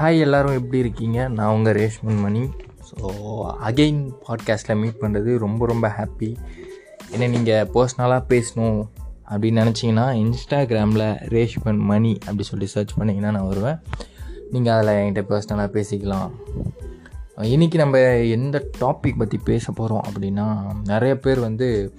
Hi எல்லோரும் எப்படி இருக்கீங்க? நான் உங்கள் ரேஷ்மன் மணி. ஸோ அகெயின் பாட்காஸ்ட்டில் மீட் பண்ணுறது ரொம்ப ரொம்ப ஹாப்பி ஏன்னா நீங்கள் பர்சனலாக பேசணும் அப்படின்னு நினச்சிங்கன்னா இன்ஸ்டாகிராமில் ரேஷ்மன் மணி அப்படி சொல்லி சர்ச் பண்ணிங்கன்னா நான் வருவேன். நீங்கள் அதில் என்கிட்ட பர்சனலாக பேசிக்கலாம். இன்றைக்கி நம்ம எந்த டாபிக் பற்றி பேச போகிறோம் அப்படின்னா நிறைய பேர் வந்து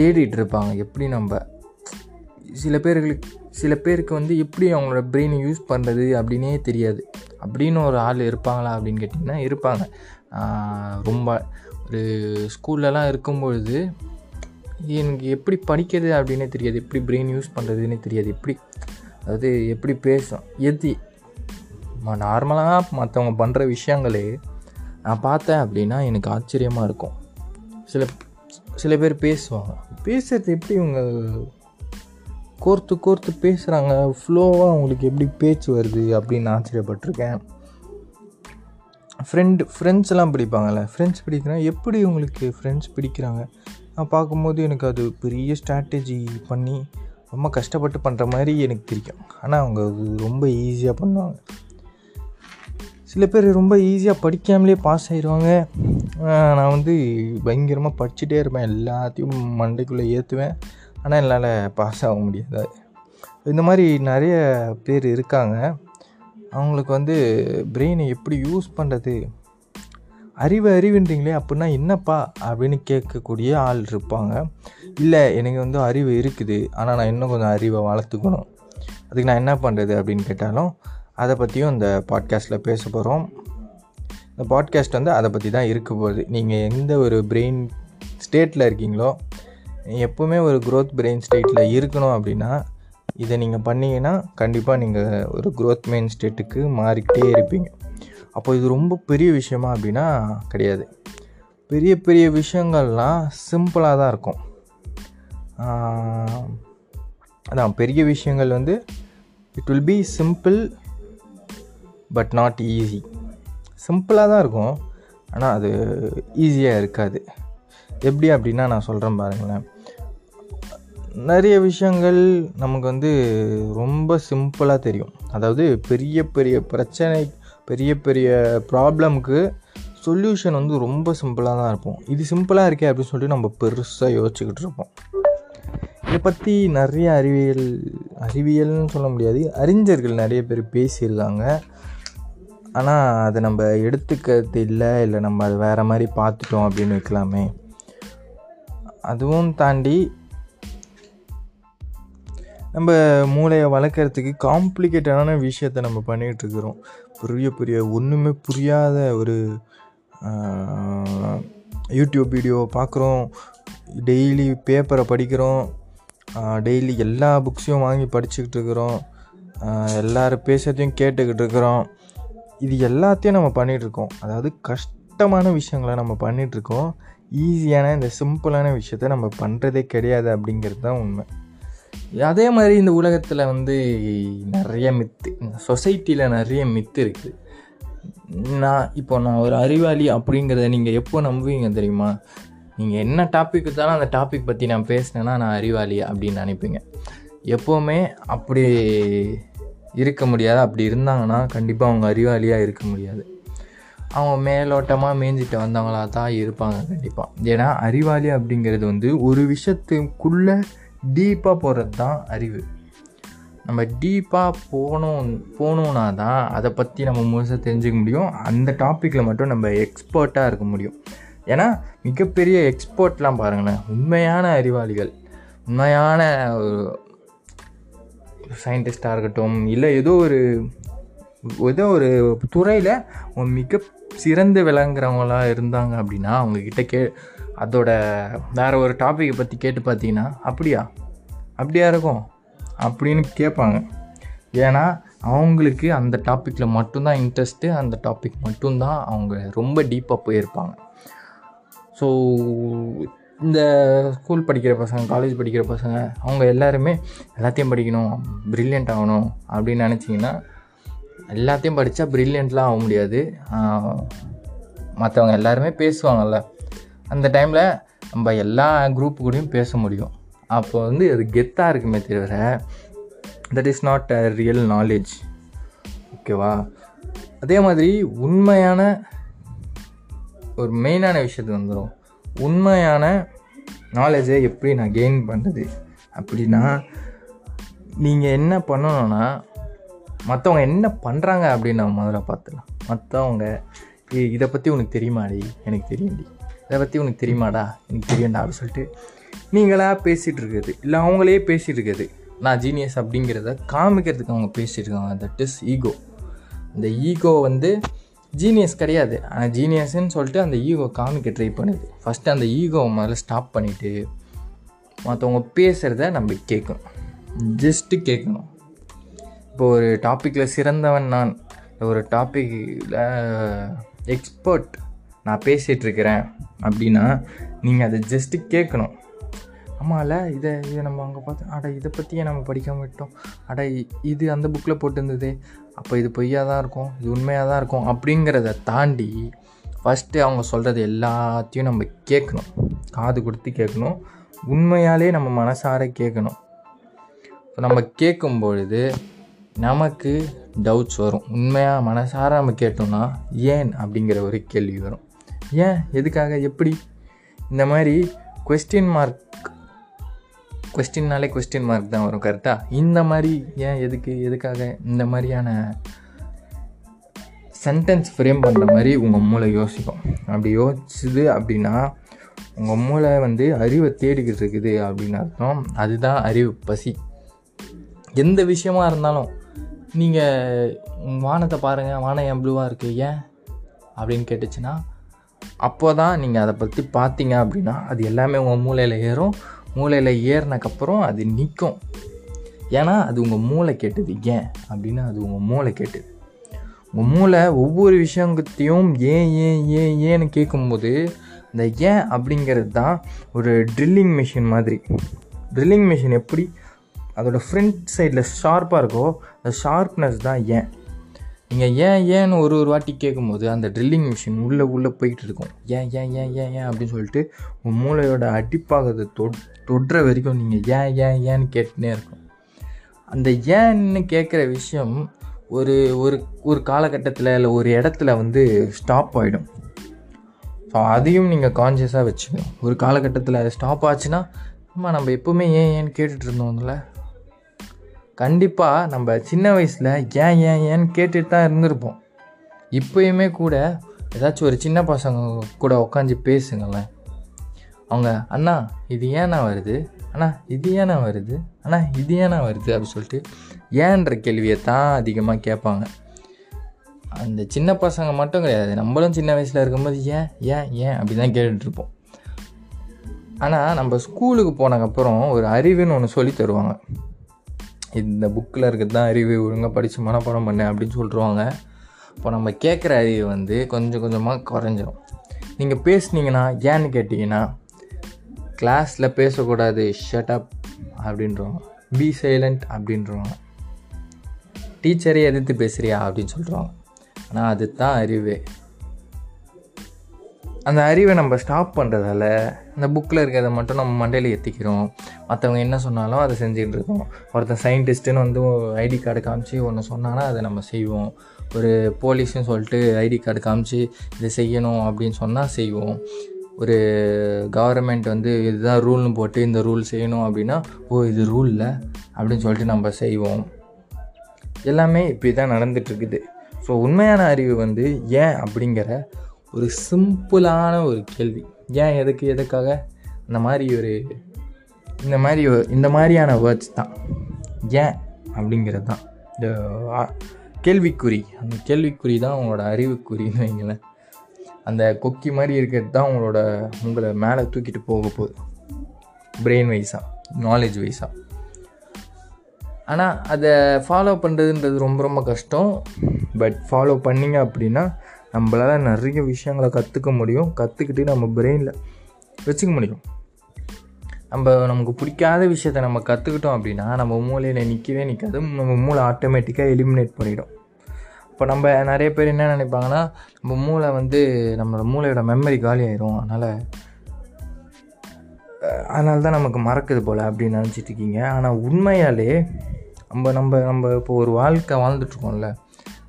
தேடிட்டு இருப்பாங்க. எப்படி நம்ம சில பேர்களுக்கு சில பேருக்கு வந்து எப்படி அவங்களோட பிரெயினை யூஸ் பண்ணுறது அப்படின்னே தெரியாது. அப்படின்னு ஒரு ஆள் இருப்பாங்களா அப்படின்னு கேட்டிங்கன்னா இருப்பாங்க. ரொம்ப ஒரு ஸ்கூல்லலாம் இருக்கும்பொழுது எனக்கு எப்படி படிக்கிறது அப்படின்னே தெரியாது. எப்படி பிரெயின் யூஸ் பண்ணுறதுன்னே தெரியாது. எப்படி அதாவது எப்படி பேசும் எது நார்மலாக மற்றவங்க பண்ணுற விஷயங்களே நான் பார்த்தேன் அப்படின்னா எனக்கு ஆச்சரியமாக இருக்கும். சில சில பேர் பேசுவாங்க. பேசுகிறது எப்படி இவங்க கோர்த்து கோர்த்து பேசுகிறாங்க ஃப்ளோவாக அவங்களுக்கு எப்படி பேச்சு வருது அப்படின்னு ஆச்சரியப்பட்டிருக்கேன். ஃப்ரெண்டு ஃப்ரெண்ட்ஸ்லாம் பிடிப்பாங்கள்ல ஃப்ரெண்ட்ஸ் பிடிக்கிறேன் எப்படி உங்களுக்கு ஃப்ரெண்ட்ஸ் பிடிக்கிறாங்க? நான் பார்க்கும்போது எனக்கு அது பெரிய ஸ்ட்ராட்டஜி பண்ணி ரொம்ப கஷ்டப்பட்டு பண்ணுற மாதிரி எனக்கு தெரியும் ஆனால் அவங்க அது ரொம்ப ஈஸியாக பண்ணுவாங்க. சில பேர் ரொம்ப ஈஸியாக படிக்காமலே பாஸ் ஆயிடுவாங்க நான் வந்து பயங்கரமாக படிச்சுட்டே இருப்பேன். எல்லாத்தையும் மண்டைக்குள்ளே ஏற்றுவேன் ஆனால் என்னால் பாஸ் ஆக முடியாது. இந்த மாதிரி நிறைய பேர் இருக்காங்க. அவங்களுக்கு வந்து பிரெயினை எப்படி யூஸ் பண்ணுறது அறிவு அறிவுன்றீங்களே அப்படின்னா என்னப்பா அப்படின்னு கேட்கக்கூடிய ஆள் இருப்பாங்க. இல்லை எனக்கு வந்து அறிவு இருக்குது. ஆனால் நான் இன்னும் கொஞ்சம் அறிவை வளர்த்துக்கணும். அதுக்கு நான் என்ன பண்ணுறது அப்படின்னு கேட்டாலும் அதை பற்றியும் இந்த பாட்காஸ்ட்டில் பேச போகிறோம் இந்த பாட்காஸ்ட் வந்து அதை பற்றி தான் இருக்க போகுது. நீங்கள் எந்த ஒரு பிரெயின் ஸ்டேட்டில் இருக்கீங்களோ எப்போவுமே ஒரு க்ரோத் பிரெயின் ஸ்டேட்டில் இருக்கணும் அப்படின்னா இதை நீங்கள் பண்ணிங்கன்னா கண்டிப்பாக நீங்கள் ஒரு க்ரோத் மெயின் ஸ்டேட்டுக்கு மாறிக்கிட்டே இருப்பீங்க. அப்போ இது ரொம்ப பெரிய விஷயமா அப்படின்னா கிடையாது. பெரிய பெரிய விஷயங்கள்லாம் சிம்பிளாக தான் இருக்கும். அதான் பெரிய விஷயங்கள் வந்து it will be simple but not easy சிம்பிளாக தான் இருக்கும் ஆனால் அது ஈஸியாக இருக்காது. எப்படி அப்படின்னா நான் சொல்கிறேன் பாருங்களேன். நிறைய விஷயங்கள் நமக்கு வந்து ரொம்ப சிம்பிளாக தெரியும். அதாவது பெரிய பெரிய பிரச்சனை பெரிய பெரிய ப்ராப்ளமுக்கு சொல்யூஷன் வந்து ரொம்ப சிம்பிளாக தான் இருப்போம் இது சிம்பிளாக இருக்கே அப்படின்னு சொல்லிட்டு நம்ம பெருசாக யோசிச்சுக்கிட்டு இருப்போம். இதை பற்றி நிறைய அறிவியல் அறிவியல்னு சொல்ல முடியாது. அறிஞர்கள் நிறைய பேர் பேசியிருக்காங்க. ஆனால் அதை நம்ம எடுத்துக்கிறது இல்லை இல்லை நம்ம அதை வேறு மாதிரி பார்த்துட்டோம் அப்படின்னு வைக்கலாமே. அதுவும் தாண்டி நம்ம மூளையை வளர்க்குறதுக்கு காம்ப்ளிகேட்டடான விஷயத்த நம்ம பண்ணிகிட்ருக்குறோம் புரிய புரிய ஒன்றுமே புரியாத ஒரு யூடியூப் வீடியோ பார்க்குறோம் டெய்லி பேப்பரை படிக்கிறோம். டெய்லி எல்லா புக்ஸையும் வாங்கி படிச்சுக்கிட்டு இருக்கிறோம். எல்லோரும் பேசுகிறதையும் கேட்டுக்கிட்டு இருக்கிறோம். இது எல்லாத்தையும் நம்ம பண்ணிகிட்ருக்கோம் அதாவது கஷ்டமான விஷயங்களை நம்ம பண்ணிகிட்ருக்கோம் ஈஸியான இந்த சிம்பிளான விஷயத்த நம்ம பண்ணுறதே கிடையாது அப்படிங்கிறது தான் உண்மை. அதே மாதிரி இந்த உலகத்தில் வந்து நிறைய மித்து சொசைட்டியில் நிறைய மித்து இருக்குது நான் இப்போ நான் ஒரு அறிவாளி அப்படிங்கிறத நீங்கள் எப்போ நம்புவீங்க தெரியுமா? நீங்கள் என்ன டாபிக் இருந்தாலும் அந்த டாபிக் பற்றி நான் பேசினேன்னா நான் அறிவாளி அப்படின்னு நினைப்பீங்க. எப்போவுமே அப்படி இருக்க முடியாது. அப்படி இருந்தாங்கன்னா கண்டிப்பாக அவங்க அறிவாளியாக இருக்க முடியாது. அவங்க மேலோட்டமாக மேய்ஞ்சிட்டு வந்தவங்களா தான் இருப்பாங்க கண்டிப்பாக ஏன்னா அறிவாளி அப்படிங்கிறது வந்து ஒரு விஷயத்துக்குள்ளே டீப்பாக போகிறது தான் அறிவு. நம்ம டீப்பாக போனோம் போகணுன்னா தான் அதை பற்றி நம்ம முழுசாக தெரிஞ்சுக்க முடியும். அந்த டாப்பிக்கில் மட்டும் நம்ம எக்ஸ்பர்ட்டாக இருக்க முடியும். ஏன்னா மிகப்பெரிய எக்ஸ்பர்ட்லாம் பாருங்களேன் உண்மையான அறிவாளிகள் உண்மையான சயின்டிஸ்டாக இருக்கட்டும் இல்லை ஏதோ ஒரு ஏதோ ஒரு துறையில் மிக சிறந்து விளங்குறவங்களாக இருந்தாங்க அப்படின்னா அவங்கக்கிட்ட கே அதோட வேறு ஒரு டாப்பிக்கை பற்றி கேட்டு பார்த்தீங்கன்னா அப்படியா? அப்படியா இருக்கும்? அப்படின்னு கேட்பாங்க. ஏன்னா அவங்களுக்கு அந்த டாப்பிக்கில் மட்டும்தான் இன்ட்ரெஸ்ட்டு அந்த டாபிக் மட்டும்தான் அவங்க ரொம்ப டீப்பாக போயிருப்பாங்க. ஸோ இந்த ஸ்கூல் படிக்கிற பசங்க காலேஜ் படிக்கிற பசங்க அவங்க எல்லாருமே எல்லாத்தையும் படிக்கணும் ப்ரில்லியண்ட் ஆகணும் அப்படின்னு நினச்சிங்கன்னா எல்லாத்தையும் படித்தா ப்ரில்லியண்ட்லாம் ஆக முடியாது. மற்றவங்க எல்லாருமே பேசுவாங்கள்ல அந்த டைமில் நம்ம எல்லா குரூப் கூடயும் பேச முடியும். அப்போ வந்து அது கெத்தாக இருக்குமே தவிர that is not a real knowledge ஓகேவா? அதே மாதிரி உண்மையான ஒரு மெயினான விஷயத்துக்கு வந்துடும் உண்மையான நாலேஜை எப்படி நான் கெயின் பண்ணுறது அப்படின்னா நீங்கள் என்ன பண்ணணும்னா மற்றவங்க என்ன பண்ணுறாங்க அப்படின்னு நம்ம முதல்ல பார்த்துலாம் மற்றவங்க இதை பற்றி உனக்கு தெரியுமாடி? எனக்கு தெரியும்டி. இதை பற்றி உனக்கு தெரியுமாடா? எனக்கு தெரியும்டா அப்படின்னு சொல்லிட்டு நீங்களாக பேசிகிட்டு இருக்கிறது. இல்லை அவங்களே பேசிகிட்டு இருக்கிறது. நான் ஜீனியஸ் அப்படிங்கிறத காமிக்கிறதுக்கு அவங்க பேசிகிட்டு இருக்காங்க. தட் இஸ் ஈகோ அந்த ஈகோ வந்து ஜீனியஸ் கிடையாது. ஆனால் ஜீனியஸ்ன்னு சொல்லிட்டு அந்த ஈகோ காமிக்க ட்ரை பண்ணுது. ஃபஸ்ட்டு அந்த ஈகோவை முதல்ல ஸ்டாப் பண்ணிவிட்டு மற்றவங்க பேசுகிறத நம்ம கேட்கணும். ஜஸ்ட்டு கேட்கணும். இப்போ ஒரு டாப்பிக்கில் சிறந்தவன் நான். ஒரு டாப்பிக்கில் எக்ஸ்பர்ட் நான் பேசிகிட்ருக்கிறேன் அப்படின்னா நீங்கள் அதை ஜஸ்ட்டு கேட்கணும். ஆமாம்ல இதை இதை நம்ம அங்கே பார்த்து அட இதை பற்றியே நம்ம படிக்காம விட்டோம். அட இது அந்த புக்கில் போட்டிருந்தது. அப்போ இது பொய்யாக தான் இருக்கும் இது உண்மையாக தான் இருக்கும் அப்படிங்கிறத தாண்டி ஃபஸ்ட்டு அவங்க சொல்கிறது எல்லாத்தையும் நம்ம கேட்கணும். காது கொடுத்து கேட்கணும். உண்மையாலே நம்ம மனசார கேட்கணும். இப்போ நம்ம கேட்கும் பொழுது நமக்கு டவுட்ஸ் வரும். உண்மையாக மனசார நம்ம கேட்டோம்னா ஏன் அப்படிங்கிற ஒரு கேள்வி வரும். ஏன்? எதுக்காக? எப்படி? இந்த மாதிரி கொஸ்டின் மார்க் கொஸ்டின்னாலே கொஸ்டின் மார்க் தான் வரும் கரெக்டாக இந்த மாதிரி ஏன் எதுக்கு? எதுக்காக? இந்த மாதிரியான சென்டென்ஸ் ஃப்ரேம் பண்ணுற மாதிரி உங்கள் மூளை யோசிக்கும். அப்படி யோசிச்சுது அப்படின்னா உங்கள் மூளை வந்து அறிவை தேடிக்கிட்டு இருக்குது அப்படின்னு அர்த்தம். அதுதான் அறிவு பசி. எந்த விஷயமா இருந்தாலும் நீங்கள் வானத்தை பாருங்கள் வானம் என் ப்ளூவாக இருக்குது ஏன்? அப்படின்னு கேட்டுச்சுன்னா அப்போ தான் நீங்கள் அதை பற்றி பார்த்தீங்க அப்படின்னா அது எல்லாமே உங்கள் மூளையில் ஏறும். மூளையில் ஏறினக்கப்புறம் அது நிற்கும் ஏன்னா அது உங்கள் மூளை கேட்டது ஏன் அப்படின்னா அது உங்கள் மூளை கேட்டது. உங்கள் மூளை ஒவ்வொரு விஷயத்தையும் ஏன் ஏன் ஏன் ஏன்னு கேட்கும்போது அந்த ஏன் அப்படிங்கிறது தான் ஒரு ட்ரில்லிங் மிஷின் மாதிரி. ட்ரில்லிங் மிஷின் எப்படி? அதோட ஃப்ரண்ட் சைடில் ஷார்ப்பாக இருக்கோ அந்த ஷார்ப்னஸ் தான் ஏன். நீங்கள் ஏன் ஏன்னு ஒரு ஒரு வாட்டி கேட்கும்போது அந்த ட்ரில்லிங் மிஷின் உள்ளே உள்ளே போயிட்டு இருக்கும். ஏன் ஏன் ஏன் ஏன் ஏன் அப்படின்னு சொல்லிட்டு உன் மூளையோட அடிப்பாகத்தை தொட் தொடுற வரைக்கும் நீங்கள் ஏன் ஏன் ஏன்னு கேட்டுனே இருக்கும். அந்த ஏன்னு கேட்குற விஷயம் ஒரு ஒரு ஒரு காலகட்டத்தில் இல்லை ஒரு இடத்துல வந்து ஸ்டாப் ஆகிடும் ஸோ அதையும் நீங்கள் கான்சியஸாக வச்சுக்கணும். ஒரு காலகட்டத்தில் அது ஸ்டாப் ஆச்சுன்னா ஆமாம் நம்ம எப்போவுமே ஏன் ஏன்னு கேட்டுட்டு இருந்தோம்ல? கண்டிப்பாக நம்ம சின்ன வயசில் ஏன் ஏன் ஏன்னு கேட்டுட்டு தான் இருந்திருப்போம். இப்போயுமே கூட ஏதாச்சும் ஒரு சின்ன பசங்க கூட உட்காந்து பேசுங்களேன். அவங்க அண்ணா இது ஏன்னா வருது? அண்ணா இது ஏண்ணா வருது? அண்ணா இது ஏன்னா வருது? அப்படின்னு சொல்லிட்டு ஏன்ற கேள்வியை தான் அதிகமாக கேட்பாங்க. அந்த சின்ன பசங்க மட்டும் கிடையாது. நம்மளும் சின்ன வயசில் இருக்கும்போது ஏன் ஏன் ஏன் அப்படி தான் கேட்டுட்ருப்போம் ஆனால் நம்ம ஸ்கூலுக்கு போனதுக்கப்புறம் ஒரு அறிவுன்னு ஒன்று சொல்லி தருவாங்க. இந்த புக்கில் இருக்கிறது தான் அறிவு ஒழுங்காக படித்து மனப்பாடம் பண்ணேன் அப்படின்னு சொல்லிடுவாங்க இப்போ நம்ம கேட்குற அறிவு வந்து கொஞ்சம் கொஞ்சமாக குறைஞ்சிரும். நீங்கள் பேசுனீங்கன்னா ஏன்னு கேட்டிங்கன்னா கிளாஸில் பேசக்கூடாது ஷட் அப் பி சைலண்ட் அப்படின்றவங்க. டீச்சரே எதிர்த்து பேசுகிறியா அப்படின்னு சொல்கிறாங்க ஆனால் அது தான் அறிவே. அந்த அறிவை நம்ம ஸ்டாப் பண்ணுறதால இந்த புக்கில் இருக்கிறத மட்டும் நம்ம மண்டையில் ஏற்றிக்கிறோம் மற்றவங்க என்ன சொன்னாலும் அதை செஞ்சுட்டு இருக்கோம். ஒருத்தன் சயின்டிஸ்ட்டுன்னு வந்து ஐடி கார்டு காமிச்சு ஒன்று சொன்னாங்கன்னா அதை நம்ம செய்வோம். ஒரு போலீஸ்னு சொல்லிட்டு ஐடி கார்டு காமிச்சு இதை செய்யணும் அப்படின்னு சொன்னால் செய்வோம். ஒரு கவர்மெண்ட் வந்து இதுதான் ரூல்னு போட்டு இந்த ரூல் செய்யணும் அப்படின்னா ஓ இது ரூல் இல்லை அப்படின்னு சொல்லிட்டு நம்ம செய்வோம். எல்லாமே இப்படி தான் நடந்துகிட்ருக்குது ஸோ உண்மையான அறிவு வந்து ஏன் அப்படிங்கிற ஒரு சிம்பிளான ஒரு கேள்வி. ஏன் எதுக்கு எதுக்காக? இந்த மாதிரி ஒரு இந்த மாதிரி இந்த மாதிரியான வேர்ட்ஸ் தான். ஏன் அப்படிங்கிறது தான். இந்த கேள்விக்குறி. அந்த கேள்விக்குறி தான் உங்களோட அறிவுக்குறின்னு வைங்களேன். அந்த கொக்கி மாதிரி இருக்கிறது தான் உங்களோட உங்களை மேலே தூக்கிட்டு போக போகுது. பிரெயின் வைஸாக நாலேஜ் வைஸாக ஆனால் அதை ஃபாலோ பண்ணுறதுன்றது ரொம்ப ரொம்ப கஷ்டம். பட் ஃபாலோ பண்ணிங்க அப்படின்னா நம்மளால் நிறைய விஷயங்களை கற்றுக்க முடியும். கற்றுக்கிட்டு நம்ம பிரெயினில் வச்சுக்க முடியும். நம்ம நமக்கு பிடிக்காத விஷயத்த நம்ம கற்றுக்கிட்டோம் அப்படின்னா நம்ம மூளையில் நிற்கவே நிற்காது நம்ம மூளை ஆட்டோமேட்டிக்காக எலிமினேட் பண்ணிடும். இப்போ நம்ம நிறைய பேர் என்ன நினைப்பாங்கன்னா நம்ம மூளை வந்து நம்மளோட மூளையோட மெமரி காலி ஆயிரும். அதனால் அதனால தான் நமக்கு மறக்குது போல் அப்படின்னு நினச்சிட்டு இருக்கீங்க. ஆனால் உண்மையாலே நம்ம நம்ம நம்ம இப்போ ஒரு வாழ்க்கை வாழ்ந்துட்டுருக்கோம்ல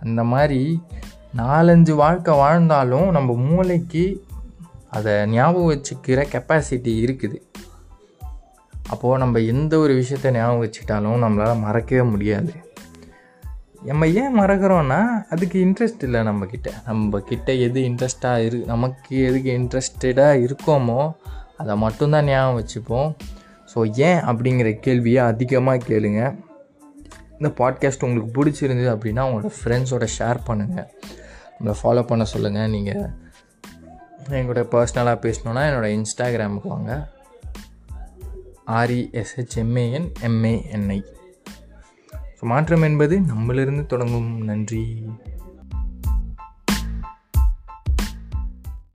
அந்த மாதிரி நாலஞ்சு வாழ்க்கை வாழ்ந்தாலும் நம்ம மூளைக்கு அதை ஞாபகம் வச்சுக்கிற கெப்பாசிட்டி இருக்குது. அப்போது நம்ம எந்த ஒரு விஷயத்த ஞாபகம் வச்சுக்கிட்டாலும் நம்மளால் மறக்கவே முடியாது. நம்ம ஏன் மறக்கிறோன்னா அதுக்கு இன்ட்ரெஸ்ட் இல்லை நம்மக்கிட்ட நம்ம கிட்ட எது இன்ட்ரெஸ்ட்டாக இரு நமக்கு எதுக்கு இன்ட்ரெஸ்டடாக இருக்கோமோ அதை மட்டும்தான் ஞாபகம் வச்சுப்போம். ஸோ ஏன் அப்படிங்கிற கேள்வியை அதிகமாக கேளுங்க. இந்த பாட்காஸ்ட் உங்களுக்கு பிடிச்சிருந்தது அப்படின்னா உங்களோட ஃப்ரெண்ட்ஸோட ஷேர் பண்ணுங்கள் நம்மளை ஃபாலோ பண்ண சொல்லுங்கள் நீங்கள் எங்களோட பர்சனலாக பேசணுன்னா என்னோடய இன்ஸ்டாகிராமுக்கு வாங்க. ஆர்இஎஸ்ஹெச்எம்ஏஎன் எம்ஏஎன்ஐ ஸோ மாற்றம் என்பது நம்மளிருந்து தொடங்கும். நன்றி.